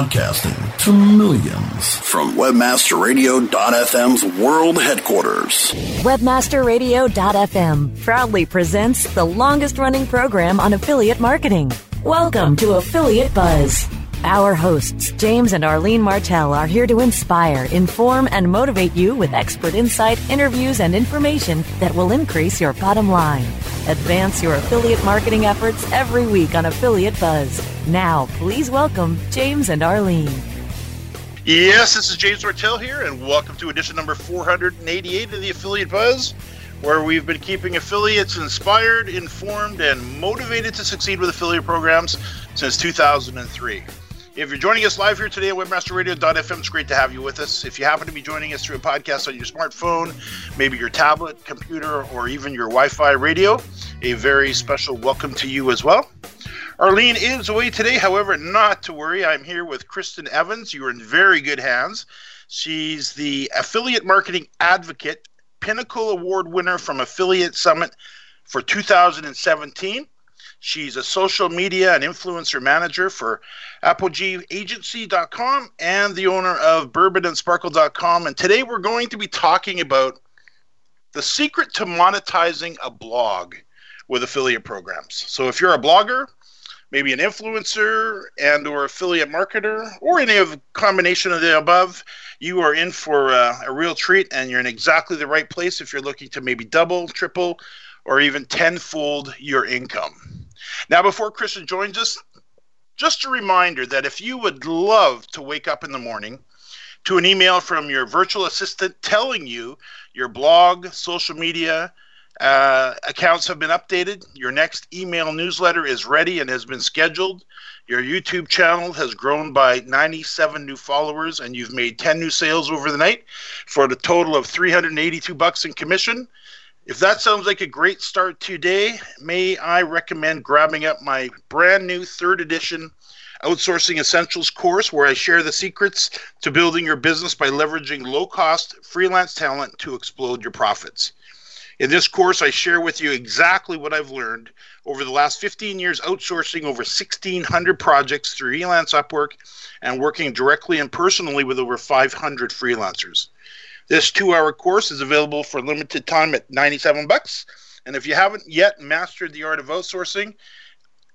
Broadcasting to millions from WebmasterRadio.fm's world headquarters. WebmasterRadio.fm proudly presents the longest running program on affiliate marketing. Welcome to Affiliate Buzz. Our hosts, James and Arlene Martell, are here to inspire, inform, and motivate you with expert insight, interviews, and information that will increase your bottom line. Advance your affiliate marketing efforts every week on Affiliate Buzz. Now, please welcome James and Arlene. Yes, this is James Martell here, and welcome to edition number 488 of the Affiliate Buzz, where we've been keeping affiliates inspired, informed, and motivated to succeed with affiliate programs since 2003. If you're joining us live here today at webmasterradio.fm, it's great to have you with us. If you happen to be joining us through a podcast on your smartphone, maybe your tablet, computer, or even your Wi Fi radio, a very special welcome to you as well. Arlene is away today, however, not to worry. I'm here with Kristen Evans. You're in very good hands. She's the affiliate marketing advocate, Pinnacle Award winner from Affiliate Summit for 2017. She's a social media and influencer manager for ApogeeAgency.com and the owner of BourbonandSparkle.com. And today we're going to be talking about the secret to monetizing a blog with affiliate programs. So if you're a blogger, maybe an influencer and or affiliate marketer or any of combination of the above you are in for a, a real treat and you're in exactly the right place if you're looking to maybe double triple or even tenfold your income now, before Kristen joins us, just a reminder that if you would love to wake up in the morning to an email from your virtual assistant telling you your blog, social media, uh, accounts have been updated. Your next email newsletter is ready and has been scheduled. Your YouTube channel has grown by 97 new followers, and you've made 10 new sales over the night for a total of 382 bucks in commission. If that sounds like a great start today, may I recommend grabbing up my brand new third edition Outsourcing Essentials course where I share the secrets to building your business by leveraging low cost freelance talent to explode your profits. In this course, I share with you exactly what I've learned over the last 15 years outsourcing over 1,600 projects through Elance Upwork and working directly and personally with over 500 freelancers. This two hour course is available for limited time at 97 bucks. And if you haven't yet mastered the art of outsourcing,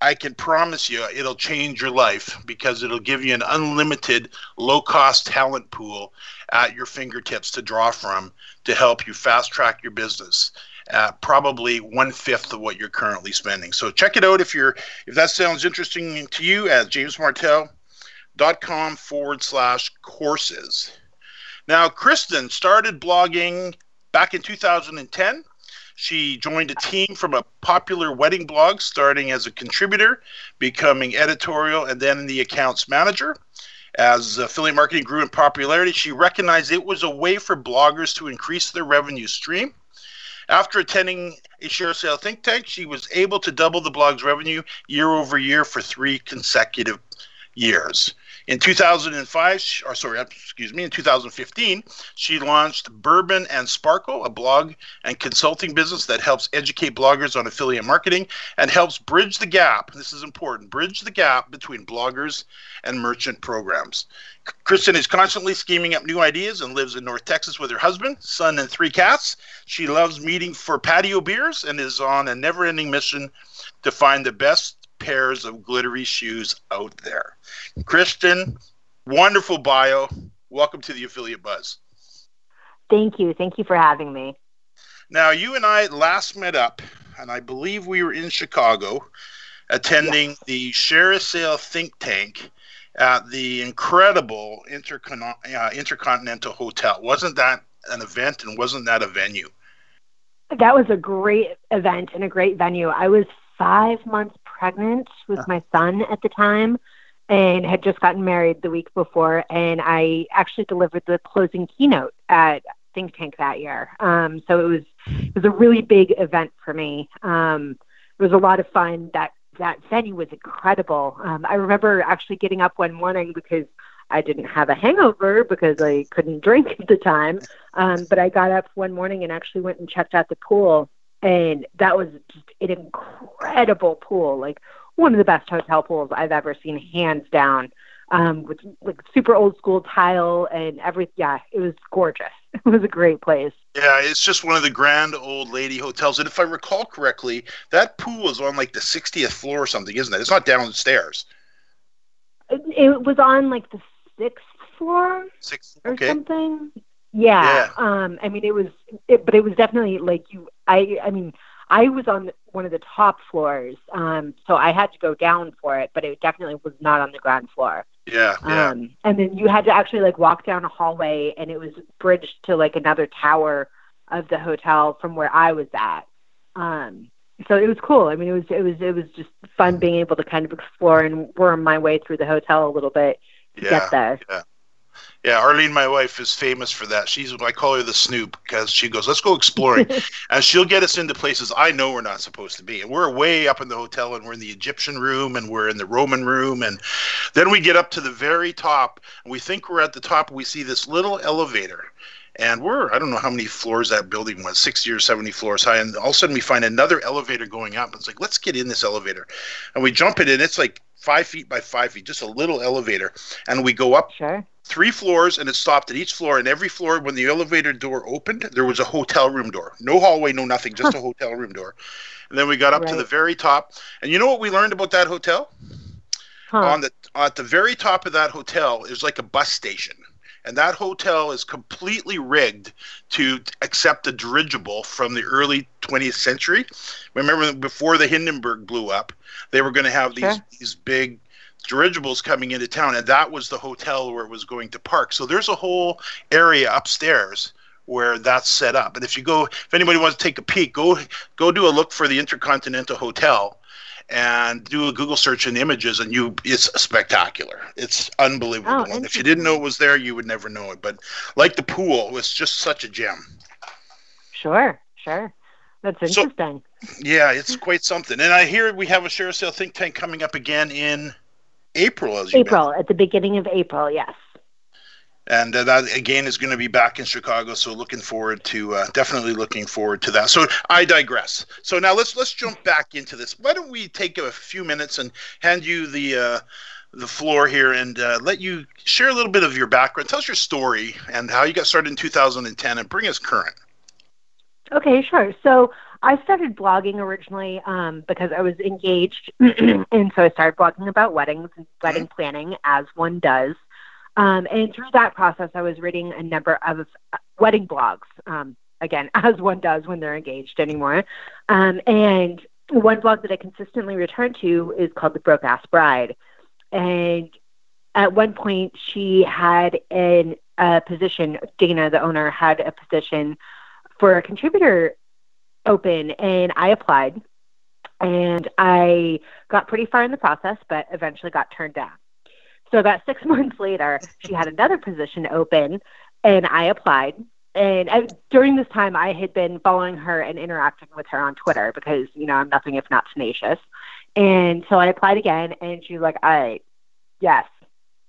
I can promise you it'll change your life because it'll give you an unlimited low cost talent pool at your fingertips to draw from to help you fast track your business probably one fifth of what you're currently spending. So check it out if you're if that sounds interesting to you at jamesmartell.com forward slash courses. Now, Kristen started blogging back in 2010. She joined a team from a popular wedding blog, starting as a contributor, becoming editorial, and then the accounts manager. As affiliate marketing grew in popularity, she recognized it was a way for bloggers to increase their revenue stream. After attending a ShareASale think tank, she was able to double the blog's revenue year over year for three consecutive years. In 2005, or sorry, excuse me, in 2015, she launched Bourbon and Sparkle, a blog and consulting business that helps educate bloggers on affiliate marketing and helps bridge the gap. This is important bridge the gap between bloggers and merchant programs. Kristen is constantly scheming up new ideas and lives in North Texas with her husband, son, and three cats. She loves meeting for patio beers and is on a never ending mission to find the best pairs of glittery shoes out there. Kristen, wonderful bio. Welcome to the Affiliate Buzz. Thank you. Thank you for having me. Now, you and I last met up, and I believe we were in Chicago attending yes. the ShareASale think tank at the incredible Intercon- uh, Intercontinental Hotel. Wasn't that an event and wasn't that a venue? That was a great event and a great venue. I was five months pregnant with my son at the time and had just gotten married the week before. And I actually delivered the closing keynote at Think Tank that year. Um, so it was it was a really big event for me. Um, it was a lot of fun. That that venue was incredible. Um, I remember actually getting up one morning because I didn't have a hangover because I couldn't drink at the time. Um, but I got up one morning and actually went and checked out the pool and that was just an incredible pool, like one of the best hotel pools I've ever seen, hands down. um, with like super old school tile and everything. Yeah, it was gorgeous. It was a great place. Yeah, it's just one of the grand old lady hotels. And if I recall correctly, that pool is on like the 60th floor or something, isn't it? It's not downstairs. It, it was on like the sixth floor Six, or okay. something. Yeah. Um, I mean, it was, it, but it was definitely like you. I, I mean, I was on one of the top floors, um, so I had to go down for it, but it definitely was not on the ground floor. Yeah, yeah. Um, and then you had to actually like walk down a hallway, and it was bridged to like another tower of the hotel from where I was at. Um, so it was cool. I mean, it was it was it was just fun being able to kind of explore and worm my way through the hotel a little bit to yeah, get there. Yeah. Yeah, Arlene, my wife, is famous for that. She's I call her the Snoop because she goes, "Let's go exploring," and she'll get us into places I know we're not supposed to be. And we're way up in the hotel, and we're in the Egyptian room, and we're in the Roman room, and then we get up to the very top, and we think we're at the top. And we see this little elevator, and we're I don't know how many floors that building was, sixty or seventy floors high, and all of a sudden we find another elevator going up. It's like let's get in this elevator, and we jump it in. It's like five feet by five feet, just a little elevator, and we go up Sure. three floors and it stopped at each floor and every floor when the elevator door opened there was a hotel room door. No hallway no nothing just a hotel room door. And then we got up to the very top. And you know what we learned about that hotel? Huh. on the at the very top of that hotel is like a bus station and that hotel is completely rigged to accept a dirigible from the early 20th century. Remember before the hindenburg blew up they were going to have these Sure. these big dirigibles coming into town and that was the hotel where it was going to park. So there's a whole area upstairs where that's set up. And if you go if anybody wants to take a peek go go do a look for the intercontinental hotel and do a google search in images and you it's spectacular it's unbelievable Oh, if you didn't know it was there you would never know it but like the pool it's just such a gem Sure. Sure. That's So- interesting. yeah it's quite something and i hear we have a ShareASale think tank coming up again in april as you April at the beginning of April. Yes. And uh, that again is going to be back in Chicago. So looking forward to uh, definitely looking forward to that. So I digress. So now let's let's jump back into this. Why don't we take a few minutes and hand you the uh, the floor here and uh, let you share a little bit of your background. Tell us your story and how you got started in 2010 and bring us current. Okay, sure. So I started blogging originally um, because I was engaged, and so I started blogging about weddings and wedding planning, as one does. Um, and through that process, I was reading a number of uh, wedding blogs. Um, again, as one does when they're engaged anymore. Um, and one blog that I consistently return to is called The Broke Ass Bride. And at one point, she had an, a position, Dana, the owner, had a position for a contributor open, and I applied. And I got pretty far in the process, but eventually got turned down. So about six months later, she had another position open, and I applied. And I, during this time, I had been following her and interacting with her on Twitter because you know I'm nothing if not tenacious. And so I applied again, and she was like, "All right, yes,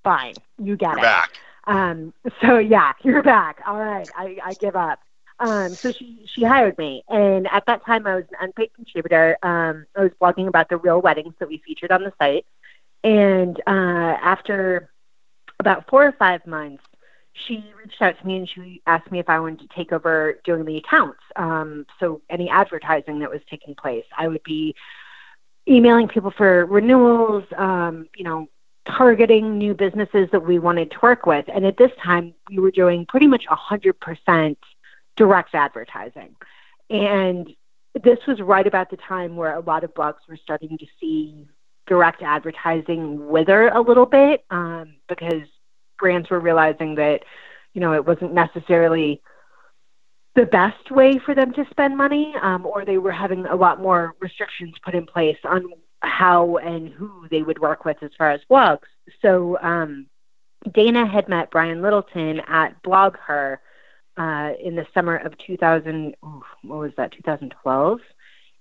fine, you get You're it." back. Um, so yeah, you're back. All right, I, I give up. Um, so she she hired me, and at that time I was an unpaid contributor. Um, I was blogging about the real weddings that we featured on the site, and uh, after about four or five months, she reached out to me and she asked me if I wanted to take over doing the accounts. Um, so any advertising that was taking place, I would be emailing people for renewals. Um, you know, targeting new businesses that we wanted to work with. And at this time, we were doing pretty much 100% direct advertising. And this was right about the time where a lot of blogs were starting to see direct advertising wither a little bit um, because brands were realizing that, you know, it wasn't necessarily the best way for them to spend money, um, or they were having a lot more restrictions put in place on how and who they would work with as far as blogs. So um, Dana had met Brian Littleton at BlogHer uh, in the summer of 2000. ooh, What was that? 2012.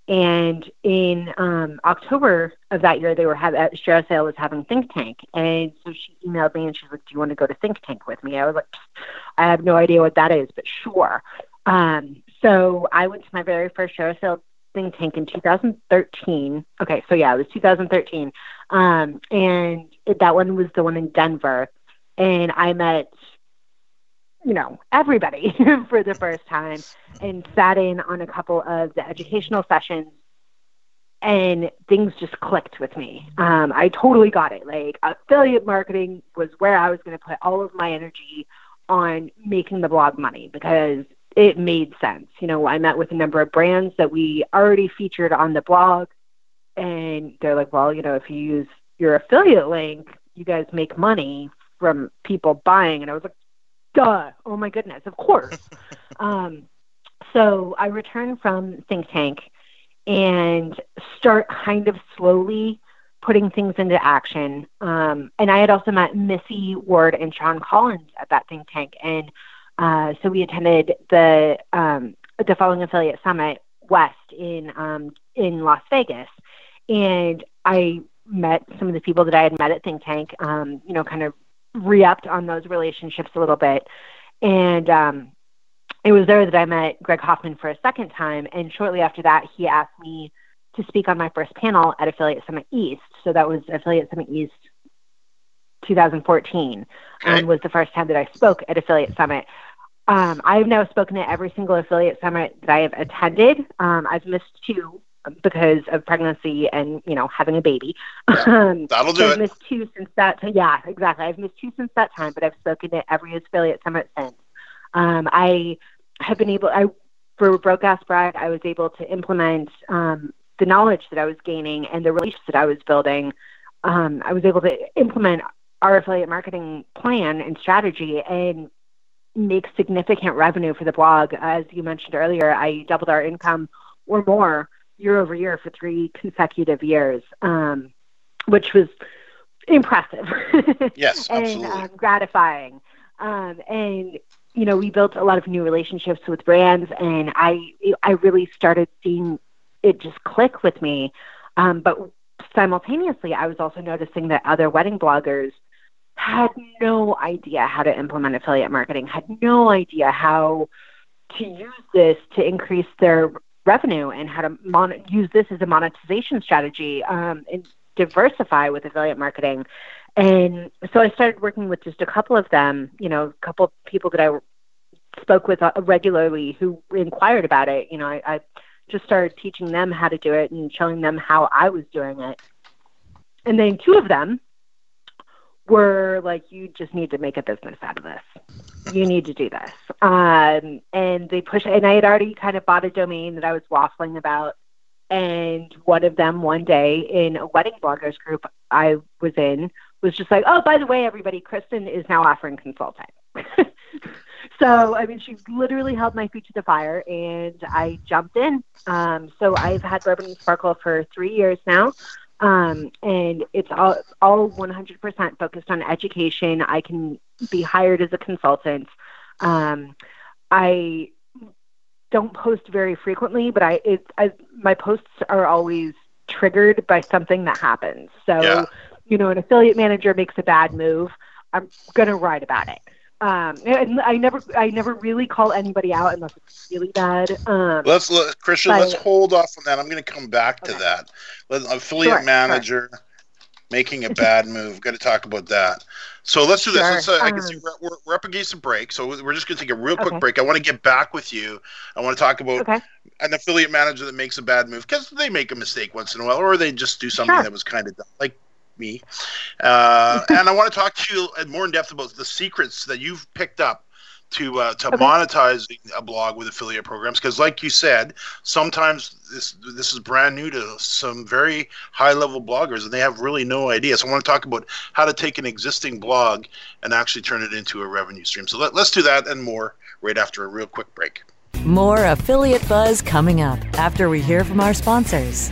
And in um, October of that year, they were having uh, ShareASale was having Think Tank, and so she emailed me and she's like, "Do you want to go to Think Tank with me?" I was like, "I have no idea what that is, but sure." Um, so I went to my very first ShareASale think tank in 2013. Okay, so yeah, it was 2013. Um, and it, that one was the one in Denver. And I met, you know, everybody for the first time and sat in on a couple of the educational sessions. And things just clicked with me. Um, I totally got it. Like, affiliate marketing was where I was going to put all of my energy on making the blog money because it made sense. You know, I met with a number of brands that we already featured on the blog, and they're like, well, you know, if you use your affiliate link, you guys make money from people buying. And I was like, duh, oh my goodness, of course. um, so I returned from Think Tank and start kind of slowly putting things into action. Um, and I had also met Missy Ward and Shawn Collins at that think tank. And uh, so we attended the um, the following affiliate summit West in um, in Las Vegas, and I met some of the people that I had met at Think Tank. Um, you know, kind of re-upped on those relationships a little bit, and um, it was there that I met Greg Hoffman for a second time. And shortly after that, he asked me to speak on my first panel at Affiliate Summit East. So that was Affiliate Summit East 2014 okay. and was the first time that I spoke at Affiliate Summit. Um, I've now spoken at every single affiliate summit that I have attended. Um, I've missed two because of pregnancy and you know having a baby. Um, That'll do so it. I've missed two since that. T- yeah, exactly. I've missed two since that time, but I've spoken at every affiliate summit since. Um, I have been able. I for Broke Ass Bride, I was able to implement um, the knowledge that I was gaining and the relationships that I was building. Um, I was able to implement our affiliate marketing plan and strategy and make significant revenue for the blog. As you mentioned earlier, I doubled our income or more year over year for three consecutive years, um, which was impressive. yes, and um, gratifying. Um, and you know, we built a lot of new relationships with brands, and I I really started seeing it just click with me. Um, but simultaneously, I was also noticing that other wedding bloggers had no idea how to implement affiliate marketing, had no idea how to use this to increase their revenue and how to mon- use this as a monetization strategy um, and diversify with affiliate marketing. And so I started working with just a couple of them, you know, a couple of people that I spoke with uh, regularly who inquired about it. You know, I, I just started teaching them how to do it and showing them how I was doing it. And then two of them were like, you just need to make a business out of this. You need to do this. Um, and they pushed, and I had already kind of bought a domain that I was waffling about. And one of them, one day in a wedding bloggers group I was in, was just like, oh, by the way, everybody, Kristen is now offering consulting. so, I mean, she literally held my feet to the fire and I jumped in. Um, so I've had Bourbon and Sparkle for three years now. Um, and it's all all 100% focused on education. I can be hired as a consultant. Um, I don't post very frequently, but I, it, I my posts are always triggered by something that happens. So, yeah. you know, an affiliate manager makes a bad move, I'm gonna write about it. Um, and I never, I never really call anybody out unless it's really bad. Um, let's let, Kristen, but, let's hold off on that. I'm going to come back to okay. that. Let, affiliate sure, manager sure. making a bad move. Got to talk about that. So let's do this. Sure. Let's, uh, I guess um, we're, we're, up against a break, so we're just going to take a real quick okay. break. I want to get back with you. I want to talk about okay. an affiliate manager that makes a bad move because they make a mistake once in a while, or they just do something that was kind of dumb. like me. Uh, and I want to talk to you more in depth about the secrets that you've picked up to uh, to okay. monetizing a blog with affiliate programs because like you said sometimes this this is brand new to some very high level bloggers and they have really no idea so i want to talk about how to take an existing blog and actually turn it into a revenue stream so let, let's do that and more right after a real quick break more affiliate buzz coming up after we hear from our sponsors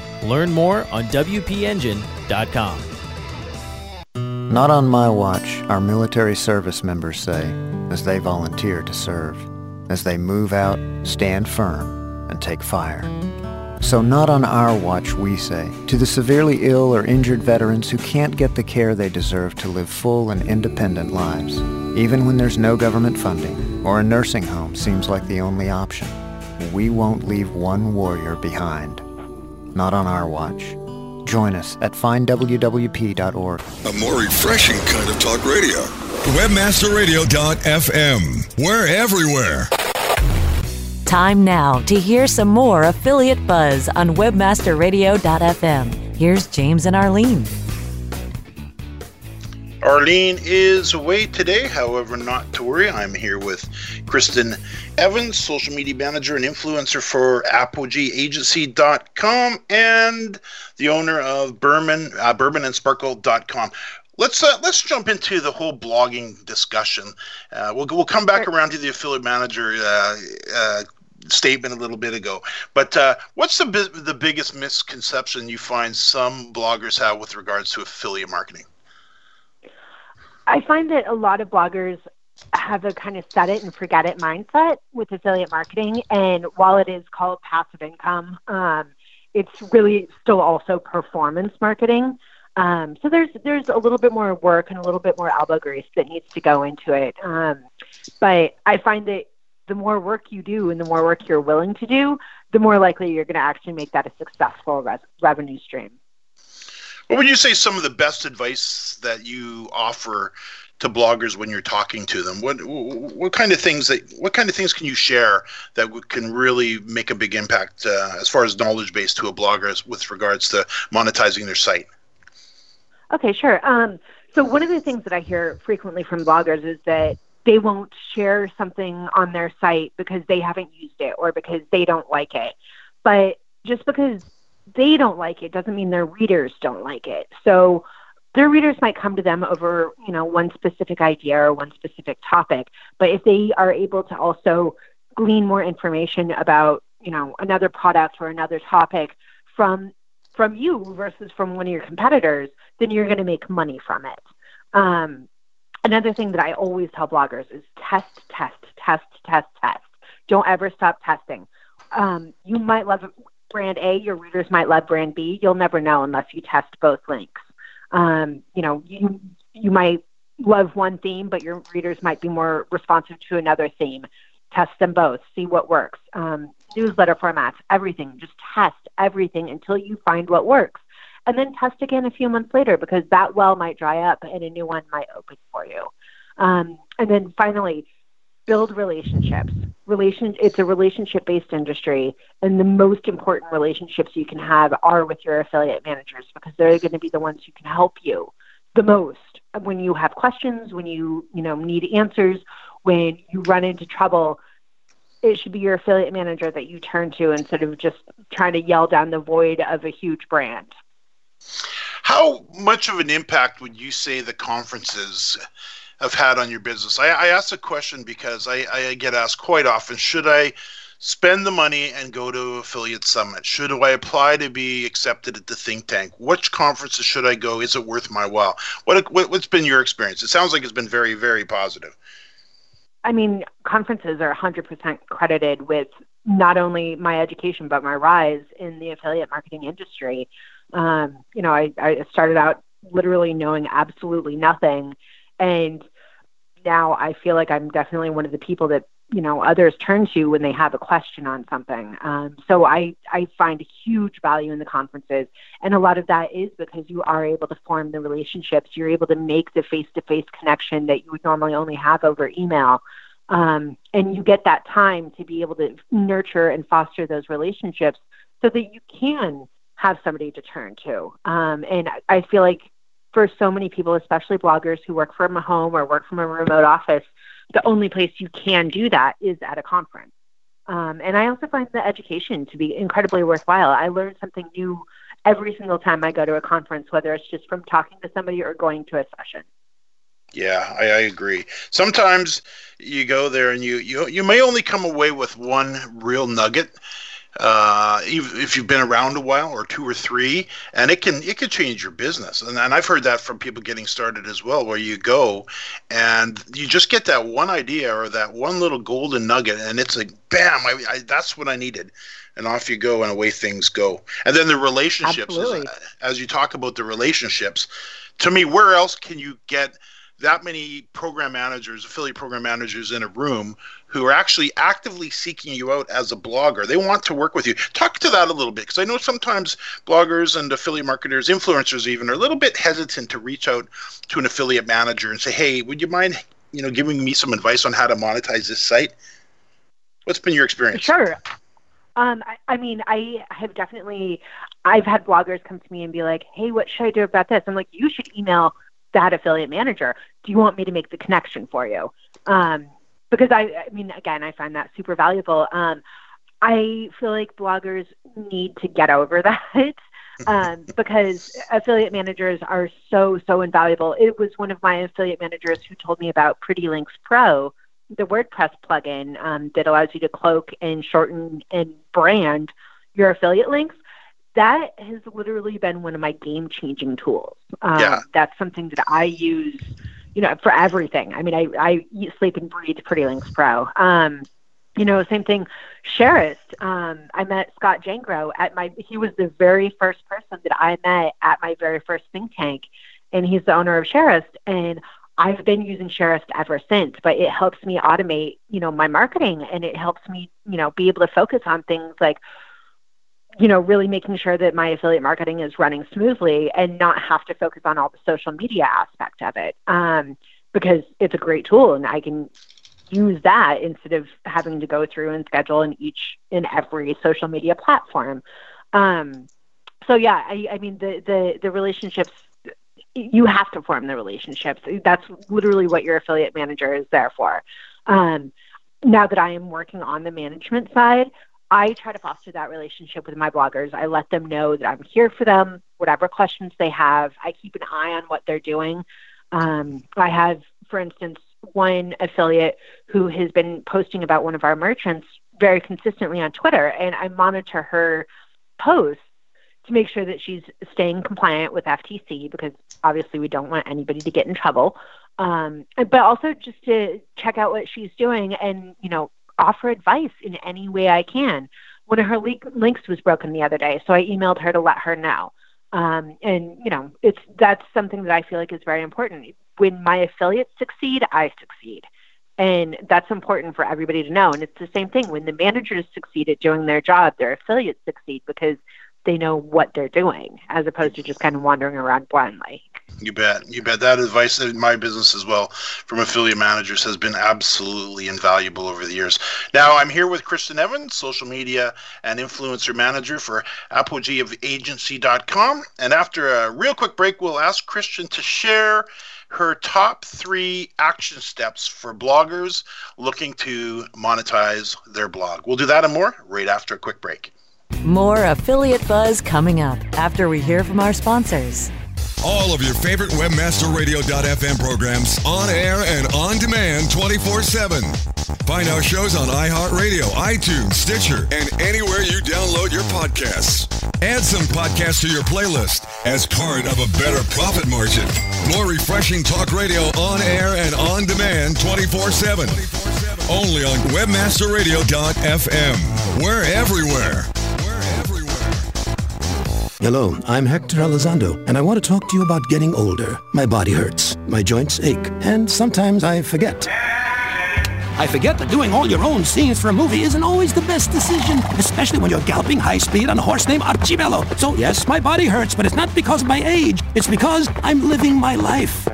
Learn more on WPEngine.com. Not on my watch, our military service members say, as they volunteer to serve, as they move out, stand firm, and take fire. So not on our watch, we say, to the severely ill or injured veterans who can't get the care they deserve to live full and independent lives, even when there's no government funding or a nursing home seems like the only option. We won't leave one warrior behind. Not on our watch. Join us at findwwp.org. A more refreshing kind of talk radio. Webmasterradio.fm. We're everywhere. Time now to hear some more affiliate buzz on webmasterradio.fm. Here's James and Arlene. Arlene is away today, however, not to worry. I'm here with Kristen Evans, social media manager and influencer for ApogeeAgency.com and the owner of Bourbon, uh, BourbonandSparkle.com. Let's uh, let's jump into the whole blogging discussion. Uh, we'll we'll come back around to the affiliate manager uh, uh, statement a little bit ago. But uh, what's the the biggest misconception you find some bloggers have with regards to affiliate marketing? I find that a lot of bloggers have a kind of set it and forget it mindset with affiliate marketing. And while it is called passive income, um, it's really still also performance marketing. Um, so there's there's a little bit more work and a little bit more elbow grease that needs to go into it. Um, but I find that the more work you do and the more work you're willing to do, the more likely you're going to actually make that a successful res- revenue stream. What would you say some of the best advice that you offer to bloggers when you're talking to them? What what kind of things that what kind of things can you share that can really make a big impact uh, as far as knowledge base to a blogger with regards to monetizing their site? Okay, sure. Um, so one of the things that I hear frequently from bloggers is that they won't share something on their site because they haven't used it or because they don't like it. But just because they don't like it doesn't mean their readers don't like it. So their readers might come to them over, you know, one specific idea or one specific topic, but if they are able to also glean more information about, you know, another product or another topic from from you versus from one of your competitors, then you're going to make money from it. Um, another thing that I always tell bloggers is test, test, test, test, test. Don't ever stop testing. Um, you might love brand A, your readers might love brand B. You'll never know unless you test both links. Um, you know, you you might love one theme, but your readers might be more responsive to another theme. Test them both, see what works. Um, newsletter formats, everything. Just test everything until you find what works. And then test again a few months later because that well might dry up and a new one might open for you. Um, and then finally, build relationships. Relation it's a relationship based industry and the most important relationships you can have are with your affiliate managers because they're going to be the ones who can help you the most when you have questions, when you, you know, need answers, when you run into trouble. It should be your affiliate manager that you turn to instead of just trying to yell down the void of a huge brand. How much of an impact would you say the conferences have had on your business? I, I ask a question because I, I get asked quite often should I spend the money and go to affiliate summit? Should I apply to be accepted at the think tank? Which conferences should I go? Is it worth my while? What, what what's been your experience? It sounds like it's been very very positive. I mean, conferences are 100% credited with not only my education but my rise in the affiliate marketing industry. Um, you know, I, I started out literally knowing absolutely nothing, and now I feel like I'm definitely one of the people that you know others turn to when they have a question on something. Um, so I I find a huge value in the conferences, and a lot of that is because you are able to form the relationships. You're able to make the face to face connection that you would normally only have over email. Um, and you get that time to be able to nurture and foster those relationships so that you can have somebody to turn to. Um, and I feel like for so many people, especially bloggers who work from a home or work from a remote office, the only place you can do that is at a conference. Um, and I also find the education to be incredibly worthwhile. I learn something new every single time I go to a conference, whether it's just from talking to somebody or going to a session. Yeah, I, I, agree. Sometimes you go there and you, you you may only come away with one real nugget, uh, if you've been around a while or two or three, and it can it can change your business. And, and I've heard that from people getting started as well, where you go and you just get that one idea or that one little golden nugget, and it's like, bam! I, I, that's what I needed. And off you go, and away things go. And then the relationships, as, as you talk about the relationships, to me, where else can you get that many program managers, affiliate program managers in a room who are actually actively seeking you out as a blogger. They want to work with you. Talk to that a little bit because I know sometimes bloggers and affiliate marketers, influencers even, are a little bit hesitant to reach out to an affiliate manager and say, "Hey, would you mind, you know, giving me some advice on how to monetize this site?" What's been your experience? Sure. Um, I, I mean, I have definitely, I've had bloggers come to me and be like, "Hey, what should I do about this?" I'm like, "You should email that affiliate manager. Do you want me to make the connection for you?" Um, because I, I mean, again, I find that super valuable. Um, I feel like bloggers need to get over that um, because affiliate managers are so, so invaluable. It was one of my affiliate managers who told me about Pretty Links Pro, the WordPress plugin um, that allows you to cloak and shorten and brand your affiliate links. That has literally been one of my game changing tools. Um, yeah. That's something that I use you know, for everything. I mean, I, I sleep, and breathe Pretty Links Pro. Um, you know, same thing. Shareist, um, I met Scott Jangro at my, he was the very first person that I met at my very first think tank, and he's the owner of Shareist. And I've been using Shareist ever since, but it helps me automate, you know, my marketing and it helps me, you know, be able to focus on things like you know, really making sure that my affiliate marketing is running smoothly and not have to focus on all the social media aspect of it. Um, because it's a great tool and I can use that instead of having to go through and schedule in each in every social media platform. Um, so yeah, I, I mean the, the the relationships you have to form the relationships. That's literally what your affiliate manager is there for. Um, now that I am working on the management side, I try to foster that relationship with my bloggers. I let them know that I'm here for them, whatever questions they have. I keep an eye on what they're doing. Um, I have, for instance, one affiliate who has been posting about one of our merchants very consistently on Twitter, and I monitor her posts to make sure that she's staying compliant with FTC because obviously we don't want anybody to get in trouble. Um, but also just to check out what she's doing and you know offer advice in any way I can. One of her le- links was broken the other day, so I emailed her to let her know. Um, and you know, it's that's something that I feel like is very important. When my affiliates succeed, I succeed, and that's important for everybody to know. And it's the same thing when the managers succeed at doing their job, their affiliates succeed because they know what they're doing, as opposed to just kind of wandering around blindly. You bet. You bet. That advice in my business as well from affiliate managers has been absolutely invaluable over the years. Now, I'm here with Kristen Evans, social media and influencer manager for Apogee of Agency.com. And after a real quick break, we'll ask Kristen to share her top three action steps for bloggers looking to monetize their blog. We'll do that and more right after a quick break. More affiliate buzz coming up after we hear from our sponsors all of your favorite webmasterradio.fm programs on air and on demand 24 7. Find our shows on iHeartRadio, iTunes, Stitcher, and anywhere you download your podcasts. Add some podcasts to your playlist as part of a better profit margin. More refreshing talk radio on air and on demand 24 7. Only on webmasterradio.fm. We're everywhere. Hello, I'm Hector Elizondo, and I want to talk to you about getting older. My body hurts, my joints ache, and sometimes I forget. I forget that doing all your own scenes for a movie isn't always the best decision, especially when you're galloping high speed on a horse named Archibello. So yes, my body hurts, but it's not because of my age. It's because I'm living my life.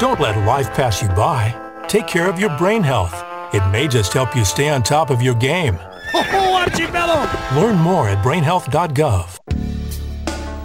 Don't let life pass you by. Take care of your brain health. It may just help you stay on top of your game. Oh, Archibello! Learn more at brainhealth.gov.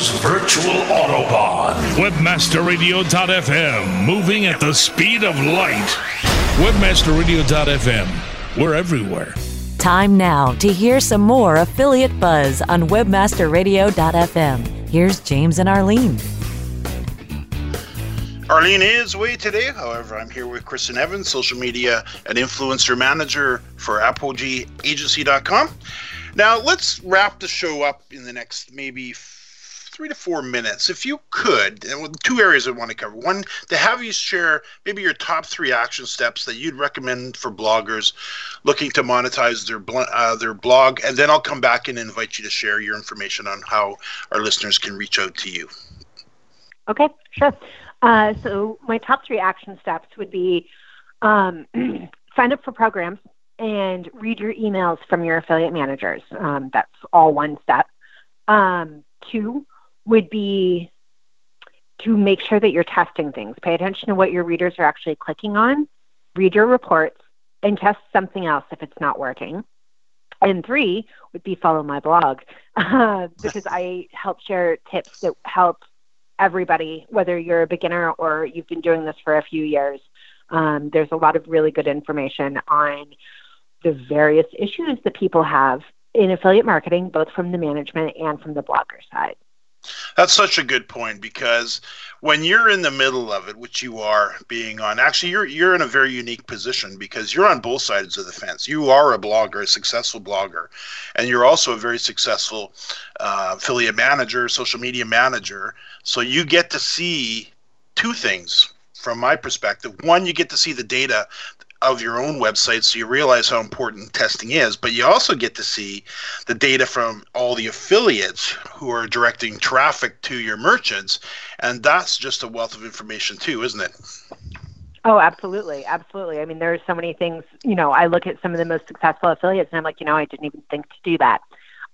Radio's virtual Autobahn. Webmasterradio.fm, moving at the speed of light. Webmasterradio.fm, we're everywhere. Time now to hear some more affiliate buzz on webmasterradio.fm. Here's James and Arlene. Arlene is away today. However, I'm here with Kristen Evans, social media and influencer manager for ApogeeAgency.com. Now, let's wrap the show up in the next maybe three to four minutes, if you could. And two areas I want to cover. One, to have you share maybe your top three action steps that you'd recommend for bloggers looking to monetize their uh, their blog, and then I'll come back and invite you to share your information on how our listeners can reach out to you. Okay, sure. Uh, so my top three action steps would be um, sign up for programs and read your emails from your affiliate managers. Um, that's all one step. Um, two would be to make sure that you're testing things. Pay attention to what your readers are actually clicking on, read your reports, and test something else if it's not working. And three would be follow my blog uh, because I help share tips that help everybody, whether you're a beginner or you've been doing this for a few years. Um, there's a lot of really good information on the various issues that people have in affiliate marketing, both from the management and from the blogger side. That's such a good point because when you're in the middle of it, which you are being on, actually you're you're in a very unique position because you're on both sides of the fence. You are a blogger, a successful blogger, and you're also a very successful uh, affiliate manager, social media manager. So you get to see two things from my perspective. One, you get to see the data of your own website so you realize how important testing is but you also get to see the data from all the affiliates who are directing traffic to your merchants and that's just a wealth of information too isn't it Oh, absolutely. Absolutely. I mean, there are so many things, you know, I look at some of the most successful affiliates and I'm like, you know, I didn't even think to do that.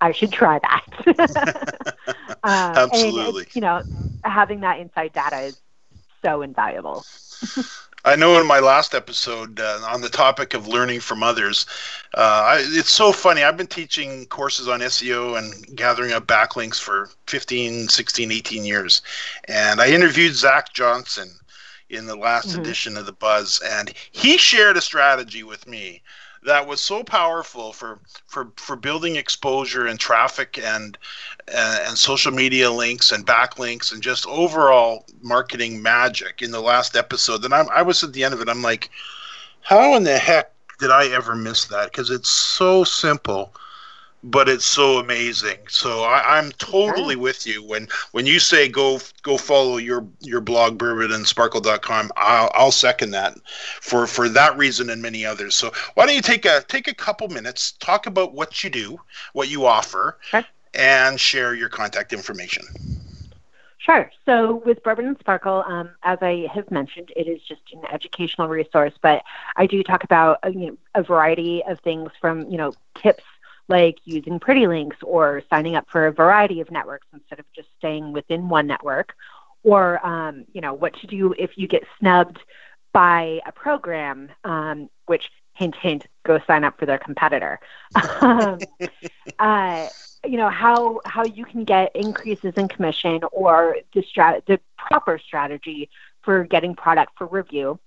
I should try that. um, absolutely. You know, having that inside data is so invaluable. I know in my last episode uh, on the topic of learning from others, uh, I, it's so funny. I've been teaching courses on SEO and gathering up backlinks for 15, 16, 18 years. And I interviewed Zach Johnson in the last mm-hmm. edition of The Buzz, and he shared a strategy with me that was so powerful for for for building exposure and traffic and and social media links and backlinks and just overall marketing magic in the last episode. And I'm, I was at the end of it I'm like how in the heck did I ever miss that? Because it's so simple but it's so amazing. So I, am totally with you when when you say go go follow your your blog bourbonandsparkle.com. I'll I'll second that for for that reason and many others. So why don't you take a take a couple minutes, talk about what you do, what you offer, okay. and share your contact information. Sure. So with Bourbon and Sparkle, um, as I have mentioned, it is just an educational resource, but I do talk about uh, you know, a variety of things from you know tips like using pretty links or signing up for a variety of networks instead of just staying within one network. Or um, you know what to do if you get snubbed by a program um, which hint hint go sign up for their competitor. Um, uh, you know how how you can get increases in commission or the strat- the proper strategy for getting product for review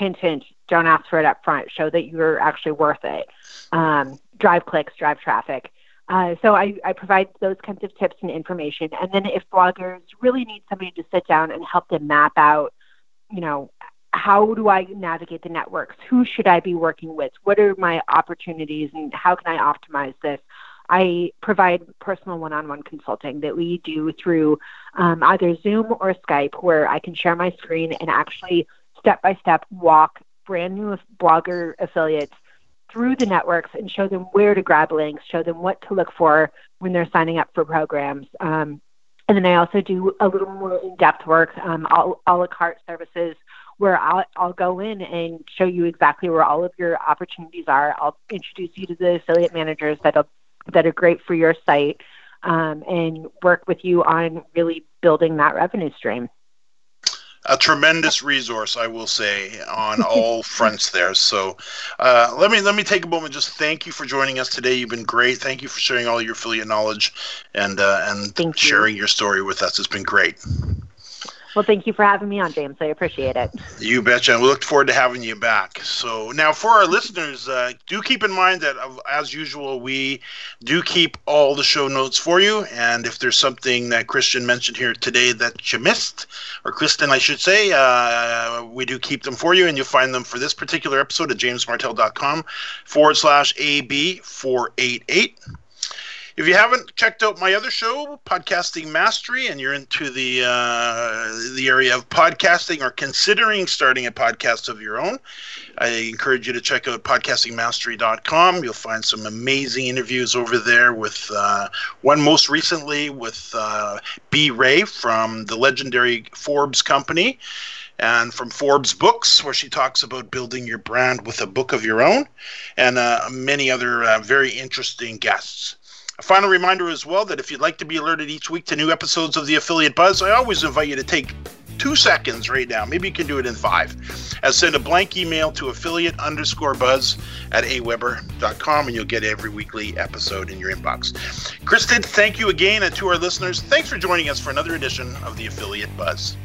hint hint don't ask for it up front show that you're actually worth it um, drive clicks, drive traffic. Uh, so I, I provide those kinds of tips and information. And then if bloggers really need somebody to sit down and help them map out, you know, how do I navigate the networks? Who should I be working with? What are my opportunities and how can I optimize this? I provide personal one on one consulting that we do through um, either Zoom or Skype, where I can share my screen and actually step by step walk brand new blogger affiliates through the networks and show them where to grab links, show them what to look for when they're signing up for programs. Um, and then I also do a little more in depth work, um, a la carte services where I'll, I'll go in and show you exactly where all of your opportunities are. I'll introduce you to the affiliate managers that that are great for your site um, and work with you on really building that revenue stream a tremendous resource, I will say, on all fronts there. So, uh, let me let me take a moment. Just thank you for joining us today. You've been great. Thank you for sharing all your affiliate knowledge and uh, and thank sharing you. your story with us. It's been great. Well, thank you for having me on, James. I appreciate it. You betcha. We look forward to having you back. So, now for our listeners, uh, do keep in mind that, as usual, we do keep all the show notes for you. And if there's something that Christian mentioned here today that you missed, or Kristen, I should say, uh, we do keep them for you. And you'll find them for this particular episode at jamesmartell.com forward slash AB488. If you haven't checked out my other show, Podcasting Mastery, and you're into the uh, the area of podcasting or considering starting a podcast of your own, I encourage you to check out podcastingmastery.com. You'll find some amazing interviews over there with uh, one most recently with uh, B. Ray from the legendary Forbes company and from Forbes Books, where she talks about building your brand with a book of your own, and uh, many other uh, very interesting guests. A final reminder as well that if you'd like to be alerted each week to new episodes of the Affiliate Buzz, I always invite you to take two seconds right now. Maybe you can do it in five. And send a blank email to affiliate underscore buzz at aweber.com and you'll get every weekly episode in your inbox. Kristen, thank you again. And to our listeners, thanks for joining us for another edition of the Affiliate Buzz.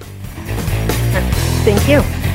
Thank you.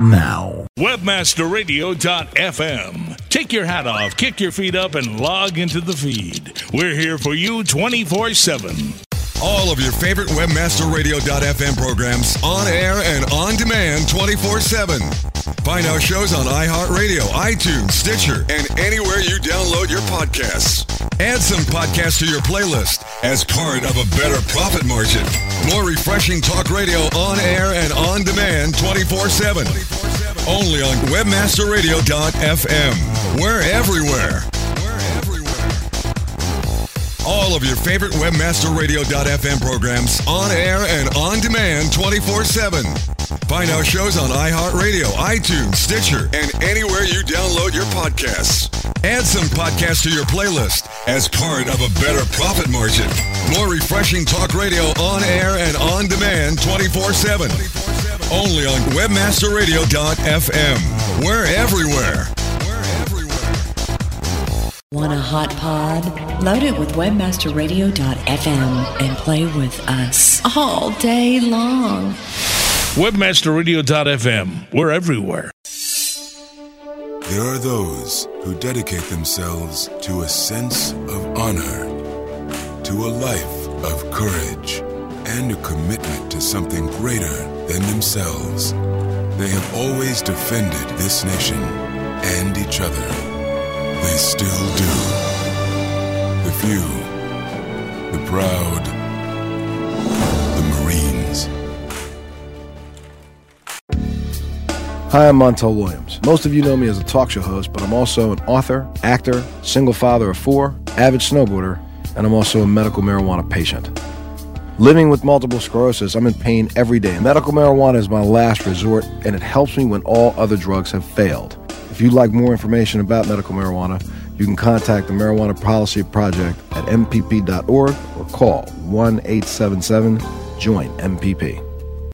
now. Webmasterradio.fm. Take your hat off, kick your feet up, and log into the feed. We're here for you 24 7. All of your favorite WebmasterRadio.fm programs on air and on demand 24 7. Find our shows on iHeartRadio, iTunes, Stitcher, and anywhere you download your podcasts. Add some podcasts to your playlist as part of a better profit margin. More refreshing talk radio on air and on demand 24 7. Only on WebmasterRadio.fm. We're everywhere. All of your favorite WebmasterRadio.fm programs on air and on demand 24 7. Find our shows on iHeartRadio, iTunes, Stitcher, and anywhere you download your podcasts. Add some podcasts to your playlist as part of a better profit margin. More refreshing talk radio on air and on demand 24 7. Only on WebmasterRadio.fm. We're everywhere. Want a hot pod? Load it with webmasterradio.fm and play with us all day long. Webmasterradio.fm. We're everywhere. There are those who dedicate themselves to a sense of honor, to a life of courage, and a commitment to something greater than themselves. They have always defended this nation and each other they still do. The few, the proud, the Marines. Hi, I'm Montel Williams. Most of you know me as a talk show host, but I'm also an author, actor, single father of four, avid snowboarder, and I'm also a medical marijuana patient. Living with multiple sclerosis, I'm in pain every day. Medical marijuana is my last resort, and it helps me when all other drugs have failed. If you'd like more information about medical marijuana, you can contact the Marijuana Policy Project at mpp.org or call 1 877 JOIN MPP.